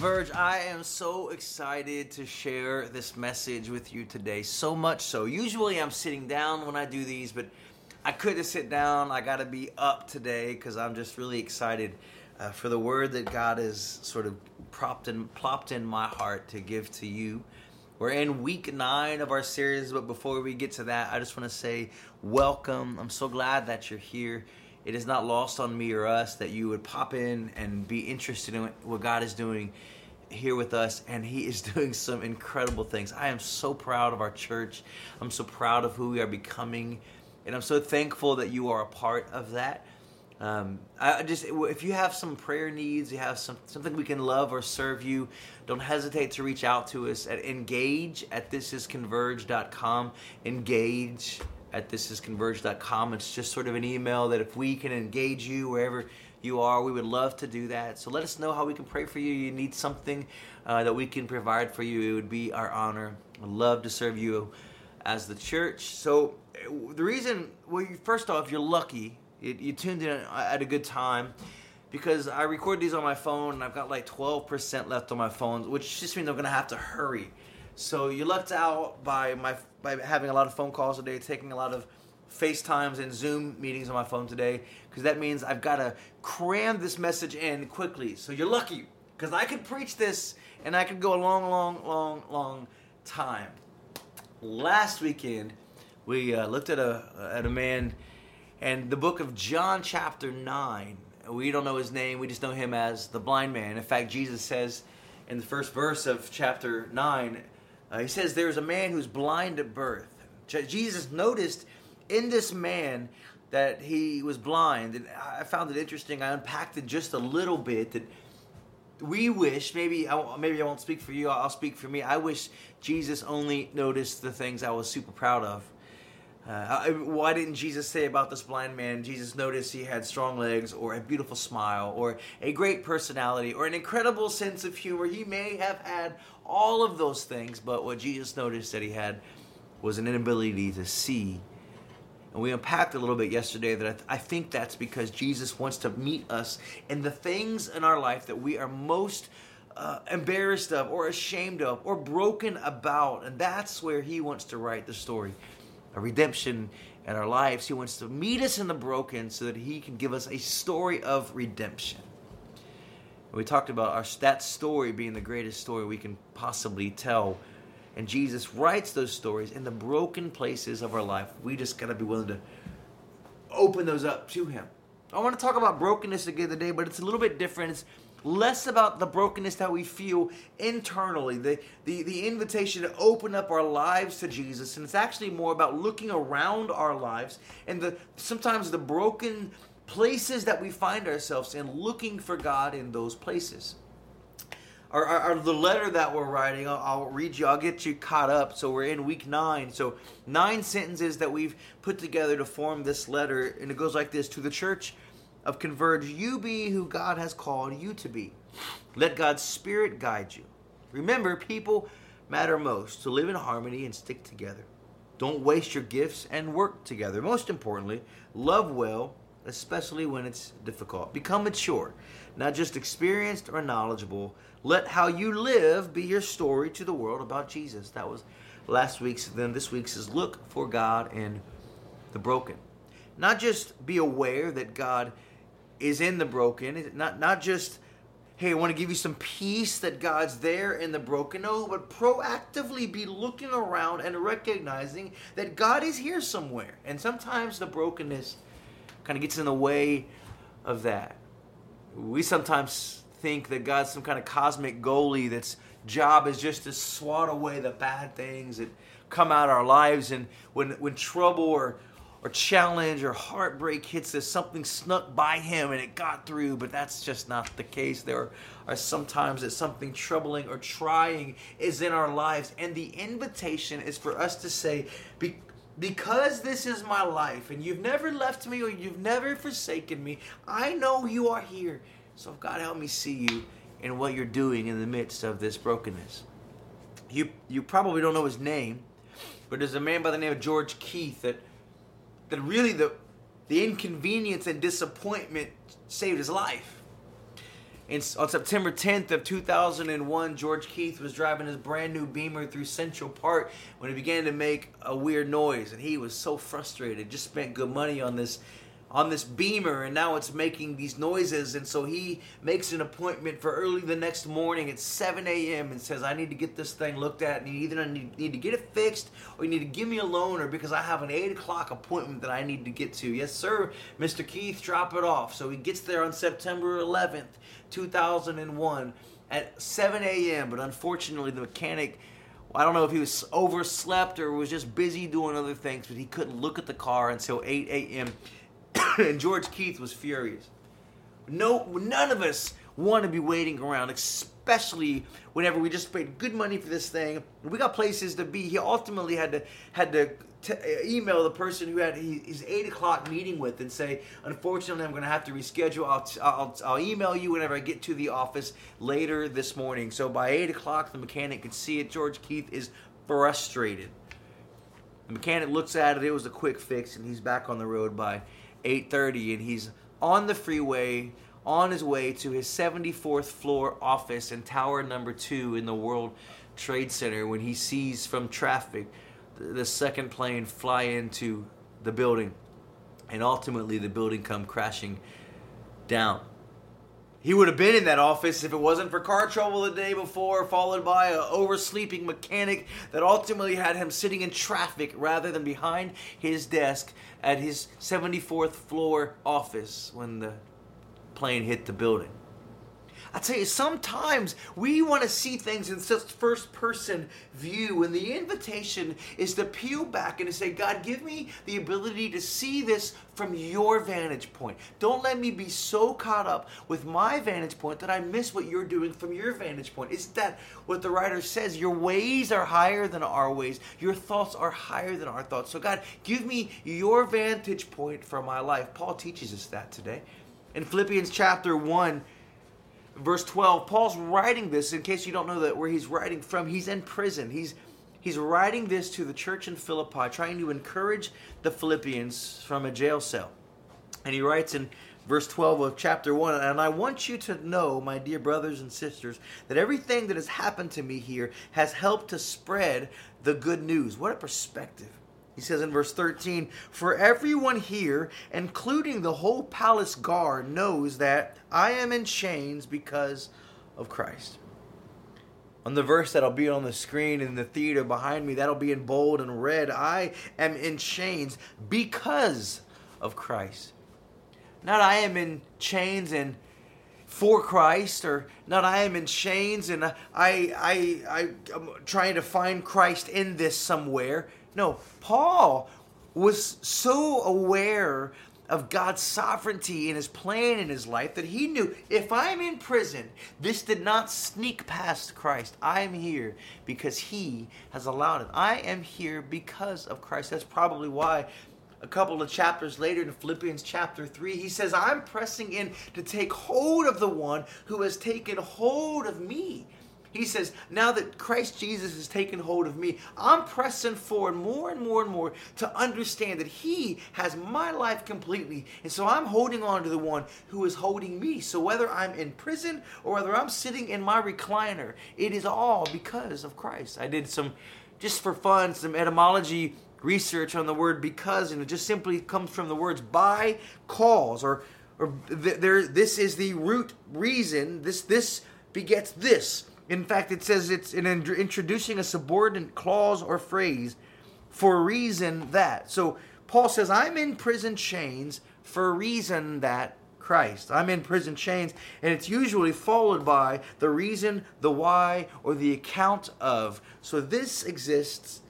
Converge, I am so excited to share this message with you today. So much so. Usually I'm sitting down when I do these, but I couldn't sit down. I got to be up today because I'm just really excited uh, for the word that God has sort of propped and plopped in my heart to give to you. We're in week nine of our series, but before we get to that, I just want to say welcome. I'm so glad that you're here it is not lost on me or us that you would pop in and be interested in what God is doing here with us and he is doing some incredible things. I am so proud of our church. I'm so proud of who we are becoming and i'm so thankful that you are a part of that. Um, I just if you have some prayer needs, you have some something we can love or serve you, don't hesitate to reach out to us at engage at thisisconverge.com. Engage at thisisconverge.com. It's just sort of an email that if we can engage you wherever you are, we would love to do that. So let us know how we can pray for you. You need something uh, that we can provide for you. It would be our honor. I'd love to serve you as the church. So the reason, well, first off, you're lucky. You, you tuned in at a good time because I record these on my phone and I've got like 12% left on my phone, which just means I'm going to have to hurry. So you left out by my by having a lot of phone calls today, taking a lot of FaceTimes and Zoom meetings on my phone today, because that means I've got to cram this message in quickly. So you're lucky, because I could preach this and I could go a long, long, long, long time. Last weekend, we uh, looked at a at a man, and the book of John, chapter nine. We don't know his name. We just know him as the blind man. In fact, Jesus says in the first verse of chapter nine uh, he says there's a man who's blind at birth. Jesus noticed in this man that he was blind, and I found it interesting. I unpacked it just a little bit that we wish maybe I, maybe I won't speak for you. I'll speak for me. I wish Jesus only noticed the things I was super proud of. Uh, why didn't Jesus say about this blind man? Jesus noticed he had strong legs, or a beautiful smile, or a great personality, or an incredible sense of humor. He may have had all of those things, but what Jesus noticed that he had was an inability to see. And we unpacked a little bit yesterday that I, th- I think that's because Jesus wants to meet us in the things in our life that we are most uh, embarrassed of, or ashamed of, or broken about. And that's where he wants to write the story a redemption in our lives. He wants to meet us in the broken so that He can give us a story of redemption. We talked about our, that story being the greatest story we can possibly tell. And Jesus writes those stories in the broken places of our life. We just got to be willing to open those up to Him. I want to talk about brokenness again today, but it's a little bit different. It's less about the brokenness that we feel internally, the, the, the invitation to open up our lives to Jesus. And it's actually more about looking around our lives and the sometimes the broken places that we find ourselves in, looking for God in those places. Our, our, our, the letter that we're writing, I'll, I'll, read you, I'll get you caught up. So we're in week nine. So, nine sentences that we've put together to form this letter. And it goes like this To the church of Converge, you be who God has called you to be. Let God's Spirit guide you. Remember, people matter most to live in harmony and stick together. Don't waste your gifts and work together. Most importantly, love well, especially when it's difficult. Become mature, not just experienced or knowledgeable. Let how you live be your story to the world about Jesus. That was last week's. Then this week's is look for God in the broken. Not just be aware that God is in the broken. Not not just hey, I want to give you some peace that God's there in the broken. No, but proactively be looking around and recognizing that God is here somewhere. And sometimes the brokenness kind of gets in the way of that. We sometimes think that God's some kind of cosmic goalie that's job is just to swat away the bad things that come out our lives and when when trouble or or challenge or heartbreak hits us, something snuck by him and it got through, but that's just not the case. There are sometimes that something troubling or trying is in our lives, and the invitation is for us to say, because this is my life and you've never left me or you've never forsaken me, I know you are here. So God help me see you in what you're doing in the midst of this brokenness. You you probably don't know his name, but there's a man by the name of George Keith that that really the, the inconvenience and disappointment saved his life. In, on September 10th of 2001, George Keith was driving his brand new Beamer through Central Park when it began to make a weird noise, and he was so frustrated. Just spent good money on this on this beamer and now it's making these noises and so he makes an appointment for early the next morning at 7 a.m and says i need to get this thing looked at and you either need, need to get it fixed or you need to give me a loan or because i have an 8 o'clock appointment that i need to get to yes sir mr keith drop it off so he gets there on september 11th 2001 at 7 a.m but unfortunately the mechanic I don't know if he was overslept or was just busy doing other things, but he couldn't look at the car until 8 a.m. and George Keith was furious. No, none of us want to be waiting around, especially whenever we just paid good money for this thing. We got places to be. He ultimately had to had to t- uh, email the person who had his eight o'clock meeting with and say, "Unfortunately, I'm going to have to reschedule. I'll, I'll I'll email you whenever I get to the office later this morning." So by eight o'clock, the mechanic could see it. George Keith is frustrated. The mechanic looks at it. It was a quick fix, and he's back on the road by 8:30 and he's on the freeway on his way to his 74th floor office in tower number 2 in the World Trade Center when he sees from traffic the second plane fly into the building and ultimately the building come crashing down. He would have been in that office if it wasn't for car trouble the day before, followed by an oversleeping mechanic that ultimately had him sitting in traffic rather than behind his desk at his 74th floor office when the plane hit the building. I tell you, sometimes we want to see things in such first person view, and the invitation is to peel back and to say, God, give me the ability to see this from your vantage point. Don't let me be so caught up with my vantage point that I miss what you're doing from your vantage point. Isn't that what the writer says? Your ways are higher than our ways, your thoughts are higher than our thoughts. So, God, give me your vantage point for my life. Paul teaches us that today. In Philippians chapter 1, verse 12 paul's writing this in case you don't know that where he's writing from he's in prison. He's he's writing this to the church in philippi trying to encourage the philippians from a jail cell. And he writes in verse 12 of chapter 1 and i want you to know my dear brothers and sisters that everything that has happened to me here has helped to spread the good news. What a perspective he says in verse 13, For everyone here, including the whole palace guard, knows that I am in chains because of Christ. On the verse that'll be on the screen in the theater behind me, that'll be in bold and red. I am in chains because of Christ. Not I am in chains and for Christ, or not I am in chains and I I I I'm trying to find Christ in this somewhere. No, Paul was so aware of God's sovereignty and his plan in his life that he knew if I'm in prison, this did not sneak past Christ. I am here because he has allowed it. I am here because of Christ. That's probably why a couple of chapters later in Philippians chapter 3, he says, I'm pressing in to take hold of the one who has taken hold of me. He says, now that Christ Jesus has taken hold of me, I'm pressing forward more and more and more to understand that He has my life completely. And so I'm holding on to the one who is holding me. So whether I'm in prison or whether I'm sitting in my recliner, it is all because of Christ. I did some, just for fun, some etymology research on the word because, and it just simply comes from the words by cause or or there this is the root reason this this begets this in fact, it says it's in introducing a subordinate clause or phrase for a reason that. So Paul says, I'm in prison chains for a reason that Christ. I'm in prison chains, and it's usually followed by the reason, the why, or the account of. So this exists,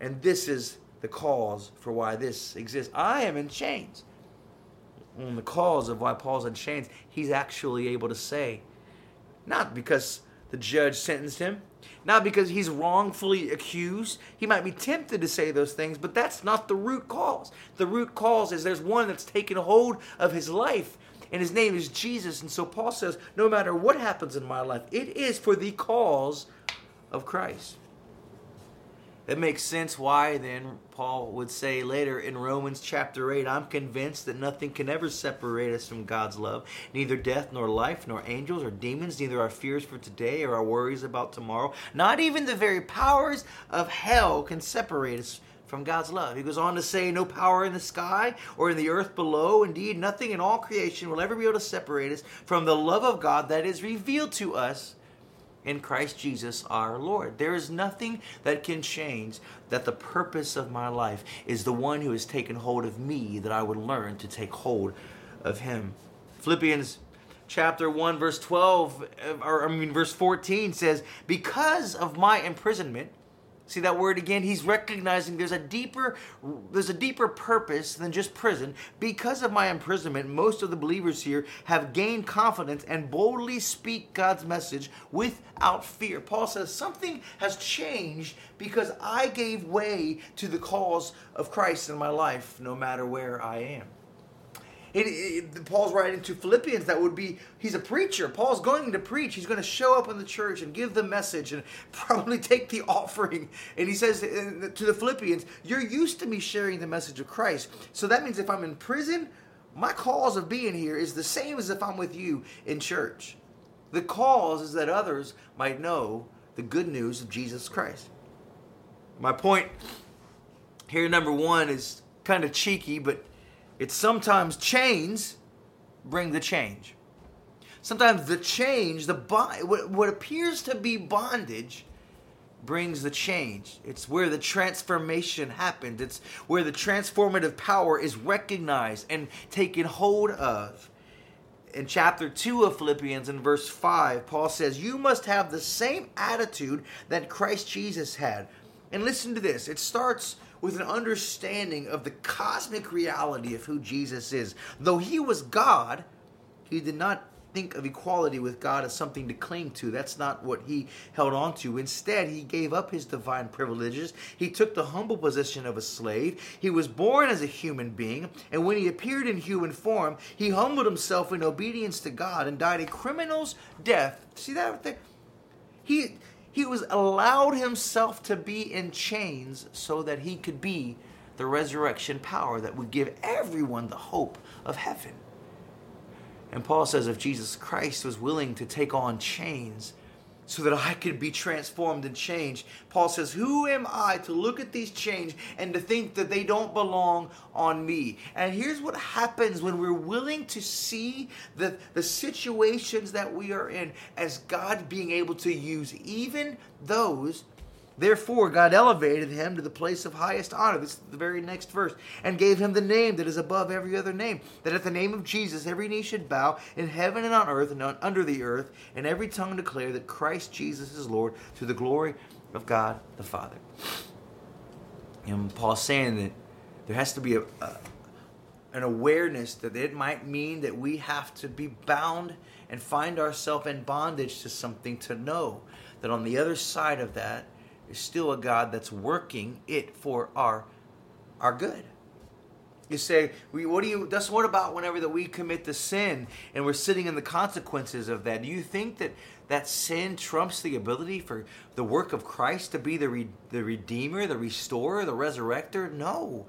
and this is the cause for why this exists. I am in chains. On the cause of why Paul's in chains, he's actually able to say, not because the judge sentenced him. Not because he's wrongfully accused. He might be tempted to say those things, but that's not the root cause. The root cause is there's one that's taken hold of his life, and his name is Jesus. And so Paul says, no matter what happens in my life, it is for the cause of Christ. It makes sense why then Paul would say later in Romans chapter 8, I'm convinced that nothing can ever separate us from God's love, neither death nor life, nor angels or demons, neither our fears for today or our worries about tomorrow. Not even the very powers of hell can separate us from God's love. He goes on to say, No power in the sky or in the earth below, indeed, nothing in all creation will ever be able to separate us from the love of God that is revealed to us in Christ Jesus our Lord. There is nothing that can change that the purpose of my life is the one who has taken hold of me that I would learn to take hold of him. Philippians chapter 1 verse 12 uh, or I mean verse 14 says, "Because of my imprisonment, See that word again? He's recognizing there's a deeper there's a deeper purpose than just prison. Because of my imprisonment, most of the believers here have gained confidence and boldly speak God's message without fear. Paul says something has changed because I gave way to the cause of Christ in my life no matter where I am. It, it, Paul's writing to Philippians that would be, he's a preacher. Paul's going to preach. He's going to show up in the church and give the message and probably take the offering. And he says uh, to the Philippians, You're used to me sharing the message of Christ. So that means if I'm in prison, my cause of being here is the same as if I'm with you in church. The cause is that others might know the good news of Jesus Christ. My point here, number one, is kind of cheeky, but it's sometimes chains bring the change. Sometimes the change, the what, what appears to be bondage, brings the change. It's where the transformation happens. It's where the transformative power is recognized and taken hold of. In chapter 2 of Philippians, in verse 5, Paul says, You must have the same attitude that Christ Jesus had. And listen to this it starts with an understanding of the cosmic reality of who Jesus is. Though he was God, he did not think of equality with God as something to cling to. That's not what he held on to. Instead, he gave up his divine privileges. He took the humble position of a slave. He was born as a human being, and when he appeared in human form, he humbled himself in obedience to God and died a criminal's death. See that? He he was allowed himself to be in chains so that he could be the resurrection power that would give everyone the hope of heaven. And Paul says if Jesus Christ was willing to take on chains, so that I could be transformed and changed. Paul says, Who am I to look at these chains and to think that they don't belong on me? And here's what happens when we're willing to see the, the situations that we are in as God being able to use even those Therefore, God elevated him to the place of highest honor. This is the very next verse. And gave him the name that is above every other name. That at the name of Jesus, every knee should bow in heaven and on earth and under the earth, and every tongue declare that Christ Jesus is Lord to the glory of God the Father. And Paul's saying that there has to be a, a an awareness that it might mean that we have to be bound and find ourselves in bondage to something to know that on the other side of that is still a God that's working it for our our good. You say, what do you? That's what about whenever that we commit the sin and we're sitting in the consequences of that? Do you think that that sin trumps the ability for the work of Christ to be the re, the redeemer, the restorer, the resurrector? No.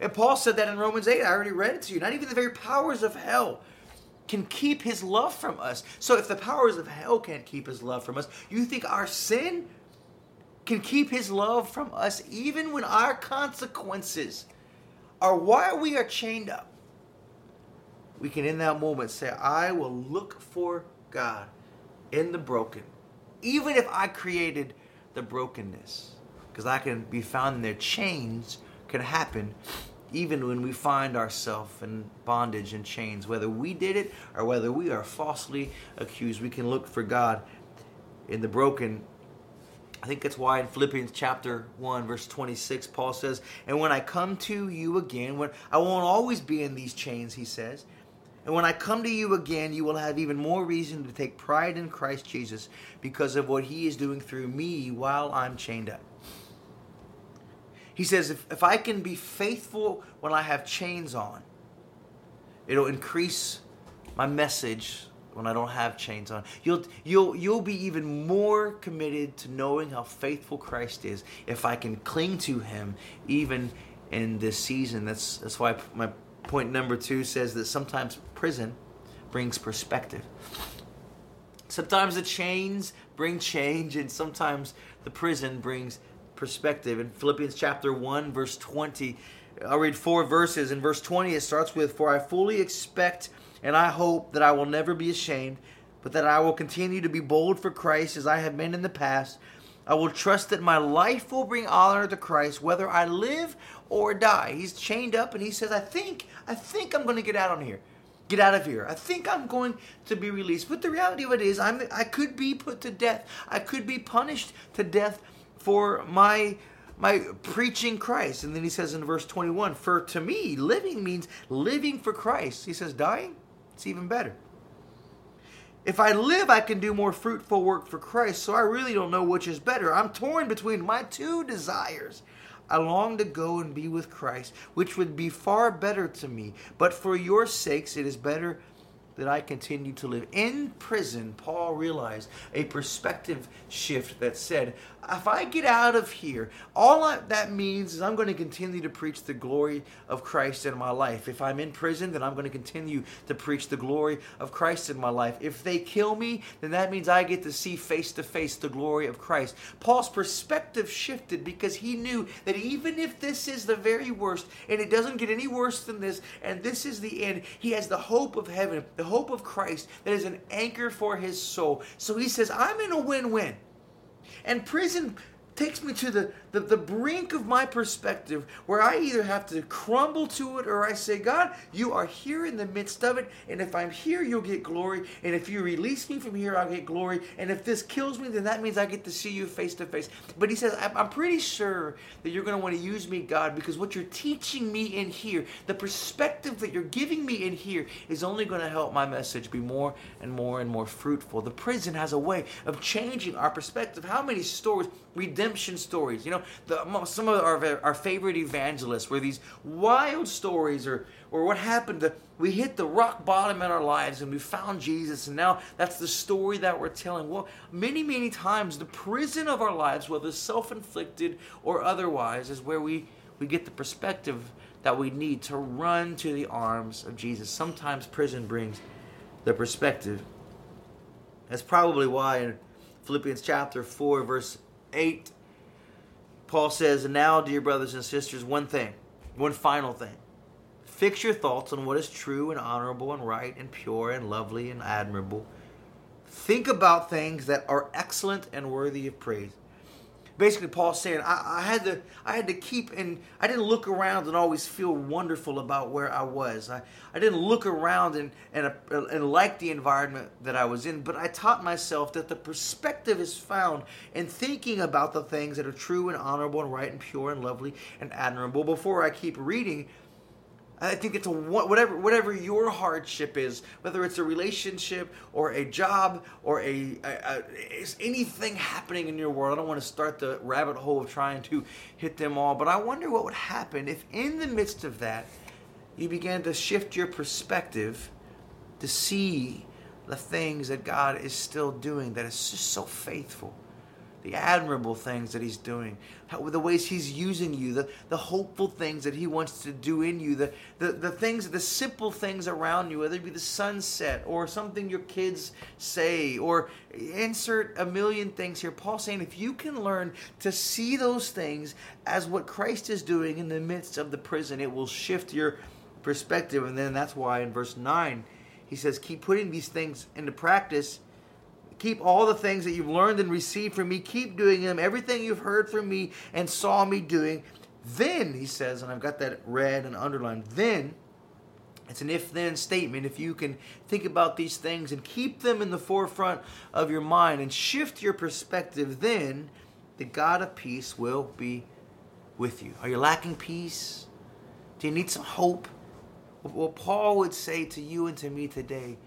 And Paul said that in Romans eight. I already read it to you. Not even the very powers of hell can keep His love from us. So if the powers of hell can't keep His love from us, you think our sin can keep his love from us even when our consequences are why we are chained up. We can in that moment say, I will look for God in the broken, even if I created the brokenness. Because I can be found in there. Chains can happen even when we find ourselves in bondage and chains. Whether we did it or whether we are falsely accused, we can look for God in the broken I think that's why in Philippians chapter 1, verse 26, Paul says, And when I come to you again, when I won't always be in these chains, he says, and when I come to you again, you will have even more reason to take pride in Christ Jesus because of what he is doing through me while I'm chained up. He says, if, if I can be faithful when I have chains on, it'll increase my message when I don't have chains on. You'll you'll you'll be even more committed to knowing how faithful Christ is if I can cling to him even in this season. That's that's why my point number 2 says that sometimes prison brings perspective. Sometimes the chains bring change and sometimes the prison brings perspective. In Philippians chapter 1 verse 20, I'll read four verses. In verse 20 it starts with for I fully expect and I hope that I will never be ashamed, but that I will continue to be bold for Christ as I have been in the past. I will trust that my life will bring honor to Christ whether I live or die. He's chained up and he says, I think, I think I'm going to get out on here. Get out of here. I think I'm going to be released. But the reality of it is I'm I could be put to death. I could be punished to death for my my preaching Christ. And then he says in verse 21, for to me living means living for Christ. He says dying it's even better. If I live, I can do more fruitful work for Christ, so I really don't know which is better. I'm torn between my two desires. I long to go and be with Christ, which would be far better to me. But for your sakes, it is better that I continue to live. In prison, Paul realized a perspective shift that said, if I get out of here, all I, that means is I'm going to continue to preach the glory of Christ in my life. If I'm in prison, then I'm going to continue to preach the glory of Christ in my life. If they kill me, then that means I get to see face to face the glory of Christ. Paul's perspective shifted because he knew that even if this is the very worst, and it doesn't get any worse than this, and this is the end, he has the hope of heaven, the hope of Christ that is an anchor for his soul. So he says, I'm in a win win. And prison takes me to the, the, the brink of my perspective where I either have to crumble to it or I say, God, you are here in the midst of it. And if I'm here, you'll get glory. And if you release me from here, I'll get glory. And if this kills me, then that means I get to see you face to face. But he says, I'm pretty sure that you're going to want to use me, God, because what you're teaching me in here, the perspective that you're giving me in here, is only going to help my message be more and more and more fruitful. The prison has a way of changing our perspective. How many stories, redemption stories, you know, the, some of our, our favorite evangelists were these wild stories or, or what happened to, we hit the rock bottom in our lives and we found Jesus and now that's the story that we're telling. Well, many, many times the prison of our lives, whether self-inflicted or otherwise, is where we, we get the perspective that we need to run to the arms of Jesus. Sometimes prison brings the perspective. That's probably why in Philippians chapter 4, verse 8 Paul says, now, dear brothers and sisters, one thing, one final thing. Fix your thoughts on what is true and honorable and right and pure and lovely and admirable. Think about things that are excellent and worthy of praise basically Paul's saying I, I, had to I had to keep and I didn't look around and always feel wonderful about where I was. I, I didn't look around and, and uh, and like the environment that I was in, but I taught myself that the perspective is found in thinking about the things that are true and honorable and right and pure and lovely and admirable. Before I keep reading, I think it's a whatever whatever your hardship is, whether it's a relationship or a job or a, a, a anything happening in your world. I don't want to start the rabbit hole of trying to hit them all, but I wonder what would happen if, in the midst of that, you began to shift your perspective to see the things that God is still doing that is just so faithful the admirable things that he's doing, how, the ways he's using you, the, the hopeful things that he wants to do in you, the, the, the things, the simple things around you, whether it be the sunset or something your kids say, or insert a million things here. Paul's saying if you can learn to see those things as what Christ is doing in the midst of the prison, it will shift your perspective. And then that's why in verse 9, he says, keep putting these things into practice Keep all the things that you've learned and received from me, keep doing them. Everything you've heard from me and saw me doing. Then, he says, and I've got that red and underlined, then, it's an if then statement. If you can think about these things and keep them in the forefront of your mind and shift your perspective, then the God of peace will be with you. Are you lacking peace? Do you need some hope? Well, Paul would say to you and to me today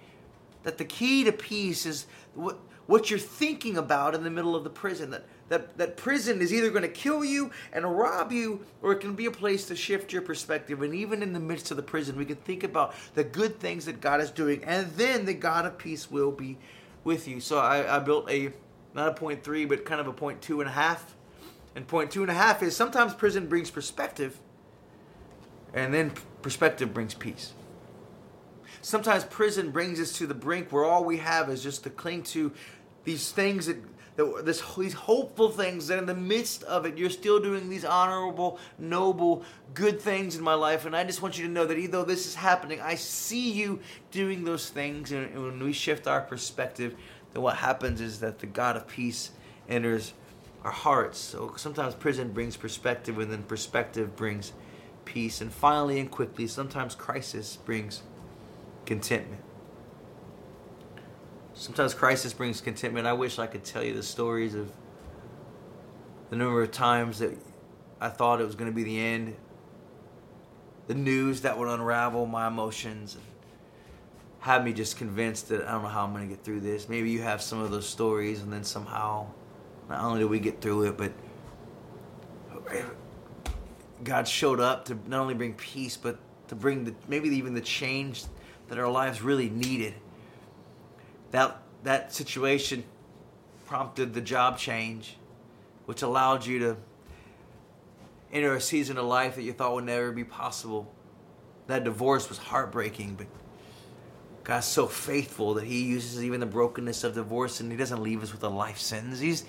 that the key to peace is what, what you're thinking about in the middle of the prison. That that, that prison is either going to kill you and rob you, or it can be a place to shift your perspective. And even in the midst of the prison, we can think about the good things that God is doing, and then the God of peace will be with you. So I, I built a not a point three, but kind of a point two and a half. And point two and a half is sometimes prison brings perspective, and then perspective brings peace. Sometimes prison brings us to the brink where all we have is just to cling to these things that, this, these hopeful things that in the midst of it you're still doing these honorable noble good things in my life. And i just want you to know that even though this is happening i see you doing those things. And, and when we shift our perspective then what happens is that the god of peace enters our hearts. So sometimes prison brings perspective and then perspective brings peace. And finally and quickly sometimes crisis brings contentment Sometimes crisis brings contentment. I wish I could tell you the stories of the number of times that I thought it was going to be the end, the news that would unravel my emotions, and have me just convinced that I don't know how I'm going to get through this. Maybe you have some of those stories, and then somehow, not only did we get through it, but God showed up to not only bring peace, but to bring the, maybe even the change that our lives really needed that that situation prompted the job change, which allowed you to enter a season of life that you thought would never be possible. That divorce was heartbreaking, but God's so faithful that He uses even the brokenness of divorce and He doesn't leave us with a life sentence. He's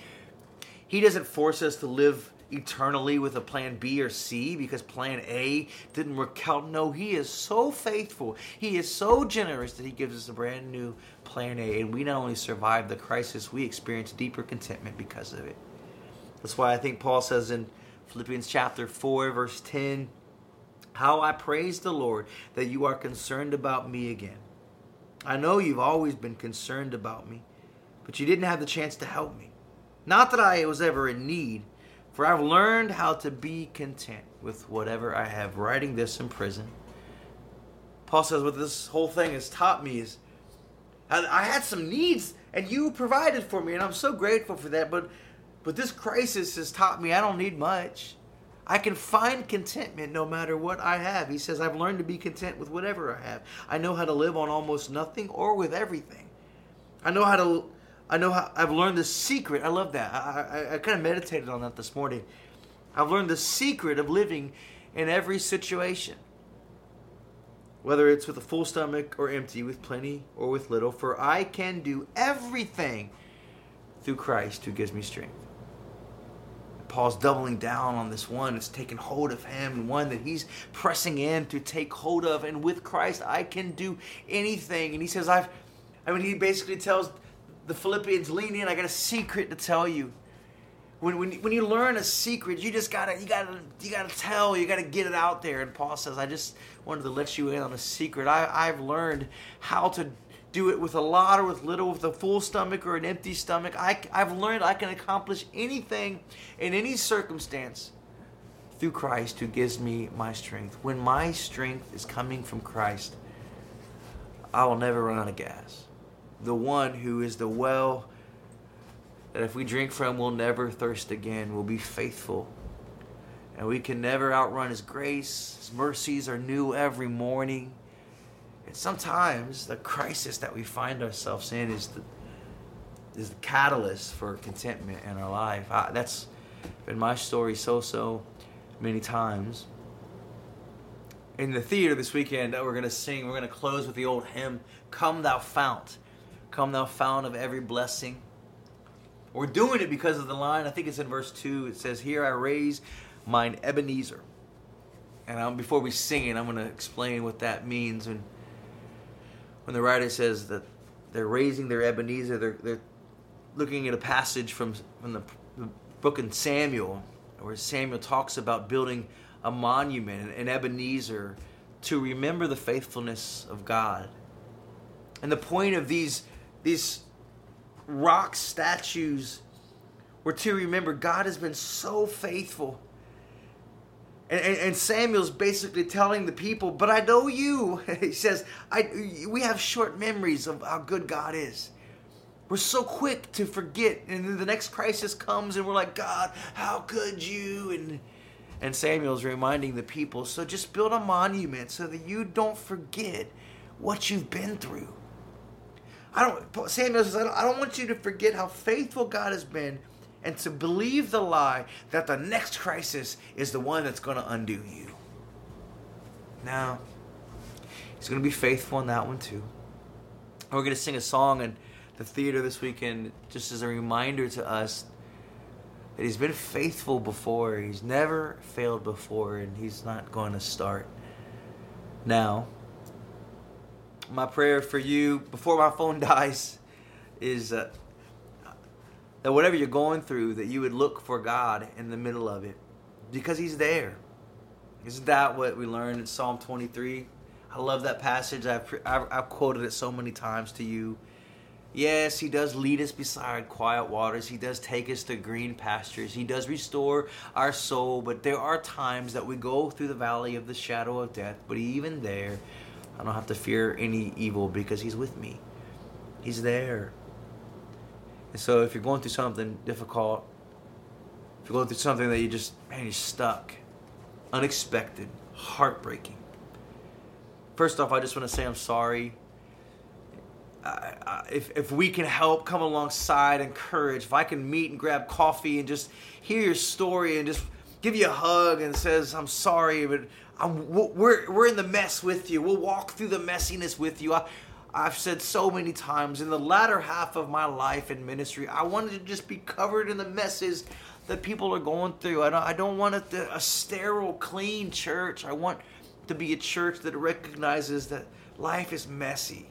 He doesn't force us to live eternally with a plan B or C because plan A didn't work out. No, He is so faithful. He is so generous that He gives us a brand new plan A. And we not only survive the crisis, we experience deeper contentment because of it. That's why I think Paul says in Philippians chapter 4, verse 10, How I praise the Lord that you are concerned about me again. I know you've always been concerned about me, but you didn't have the chance to help me. Not that I was ever in need for I've learned how to be content with whatever I have. Writing this in prison. Paul says, What this whole thing has taught me is I had some needs and you provided for me, and I'm so grateful for that. But but this crisis has taught me I don't need much. I can find contentment no matter what I have. He says, I've learned to be content with whatever I have. I know how to live on almost nothing or with everything. I know how to I know how I've learned the secret. I love that. I, I, I kind of meditated on that this morning. I've learned the secret of living in every situation, whether it's with a full stomach or empty, with plenty or with little. For I can do everything through Christ who gives me strength. Paul's doubling down on this one It's taken hold of him, and one that he's pressing in to take hold of. And with Christ, I can do anything. And he says, I've, I mean, he basically tells the Philippians, lean in. I got a secret to tell you. When, when, when you learn a secret, you just gotta you gotta you gotta tell, you gotta get it out there. And Paul says, I just wanted to let you in on a secret. I, I've learned how to do it with a lot or with little, with a full stomach or an empty stomach. I, I've learned I can accomplish anything in any circumstance through Christ who gives me my strength. When my strength is coming from Christ, I will never run out of gas the one who is the well that if we drink from, we'll never thirst again. We'll be faithful. And we can never outrun His grace. His mercies are new every morning. And sometimes the crisis that we find ourselves in is the, is the catalyst for contentment in our life. I, that's been my story so, so many times. In the theater this weekend, we're going to sing, we're going to close with the old hymn, Come Thou Fount. Come thou fount of every blessing. We're doing it because of the line, I think it's in verse 2. It says, Here I raise mine Ebenezer. And I'm, before we sing it, I'm going to explain what that means. And when the writer says that they're raising their Ebenezer, they're, they're looking at a passage from, from the, the book in Samuel, where Samuel talks about building a monument, an Ebenezer, to remember the faithfulness of God. And the point of these these rock statues were to remember God has been so faithful. And, and, and, Samuel's basically telling the people, but I know you. he says, I, we have short memories of how good God is. we're so quick to forget, and then the next crisis comes, and we're like, God, how could you? And and Samuel's reminding the people, so just build a monument so that you don't forget what you've been through. I don't. Samuel says, I don't, I don't want you to forget how faithful God has been, and to believe the lie that the next crisis is the one that's going to undo you. Now, he's going to be faithful in that one too. we're going to sing a song in the theater this weekend, just as a reminder to us that he's been faithful before. He's never failed before, and he's not going to start now my prayer for you before my phone dies is uh, that whatever you're going through, that you would look for God in the middle of it because He's there. Isn't that what we learned in Psalm 23? I love that passage. I've, I've, I've quoted it so many times to you. Yes, He does lead us beside quiet waters. He does take us to green pastures. He does restore our soul. But there are times that we go through the valley of the shadow of death. But even there, I don't have to fear any evil because He's with me. He's there. And so if you're going through something difficult, if you're going through something that you just, man, you're stuck, unexpected, heartbreaking. First off, I just want to say I'm sorry. I, I, if, if we can help come alongside, encourage, if I can meet and grab coffee and just hear your story and just give you a hug and says, I'm sorry, but I'm, we're, we're in the mess with you. We'll walk through the messiness with you. I, I've said so many times in the latter half of my life in ministry, I wanted to just be covered in the messes that people are going through. I don't, I don't want a, a sterile, clean church. I want to be a church that recognizes that life is messy.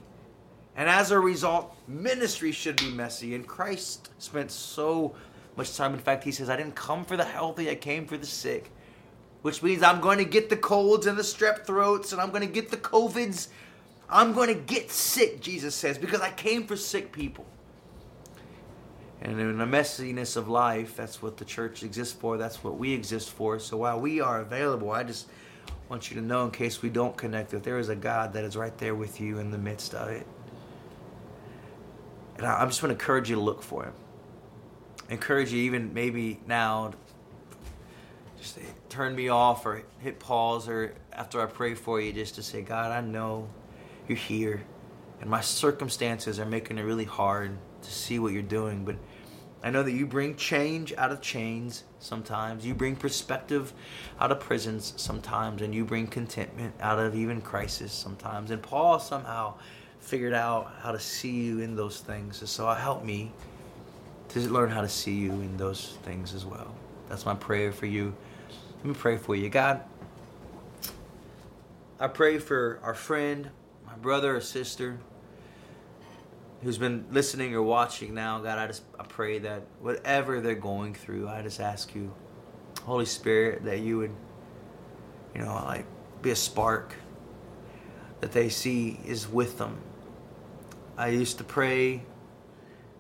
And as a result, ministry should be messy. And Christ spent so much time. In fact, he says, I didn't come for the healthy, I came for the sick which means I'm going to get the colds and the strep throats and I'm going to get the COVIDs. I'm going to get sick, Jesus says, because I came for sick people. And in the messiness of life, that's what the church exists for. That's what we exist for. So while we are available, I just want you to know, in case we don't connect, that there is a God that is right there with you in the midst of it. And I, just want to encourage you to look for Him. Encourage you, even maybe now, just turn me off or hit pause or after I pray for you just to say, God, I know you're here and my circumstances are making it really hard to see what you're doing, but I know that you bring change out of chains sometimes. You bring perspective out of prisons sometimes, and you bring contentment out of even crisis sometimes. And Paul somehow figured out how to see you in those things. And so help me to learn how to see you in those things as well. That's my prayer for you. Let me pray for you. God, I pray for our friend, my brother or sister who's been listening or watching now. God, I just I pray that whatever they're going through, I just ask you, Holy Spirit, that you would, you know, like be a spark that they see is with them. I used to pray,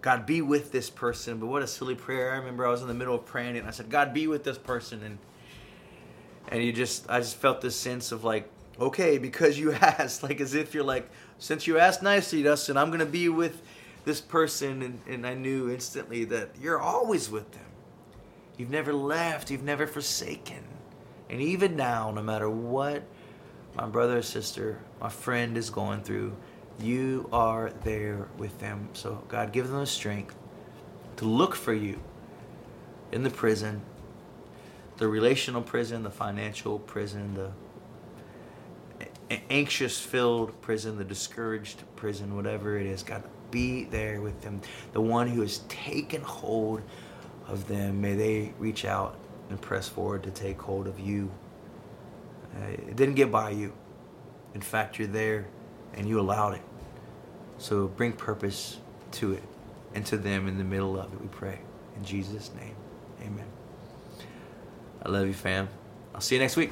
God, be with this person, but what a silly prayer. I remember I was in the middle of praying and I said, God, be with this person. And and you just I just felt this sense of like okay because you asked like as if you're like since you asked nicely Dustin I'm gonna be with this person. And, and I knew instantly that you're always with them. You've never left. You've never forsaken. And even now no matter what my brother or sister my friend is going through you are there with them so God give them the strength to look for you in the prison the relational prison, the financial prison, the anxious filled prison, the discouraged prison, whatever it is, God, be there with them. The one who has taken hold of them, may they reach out and press forward to take hold of you. Uh, it didn't get by you. In fact, you're there and you allowed it. So bring purpose to it and to them in the middle of it, we pray. In Jesus' name, amen. I love you, fam. I'll see you next week.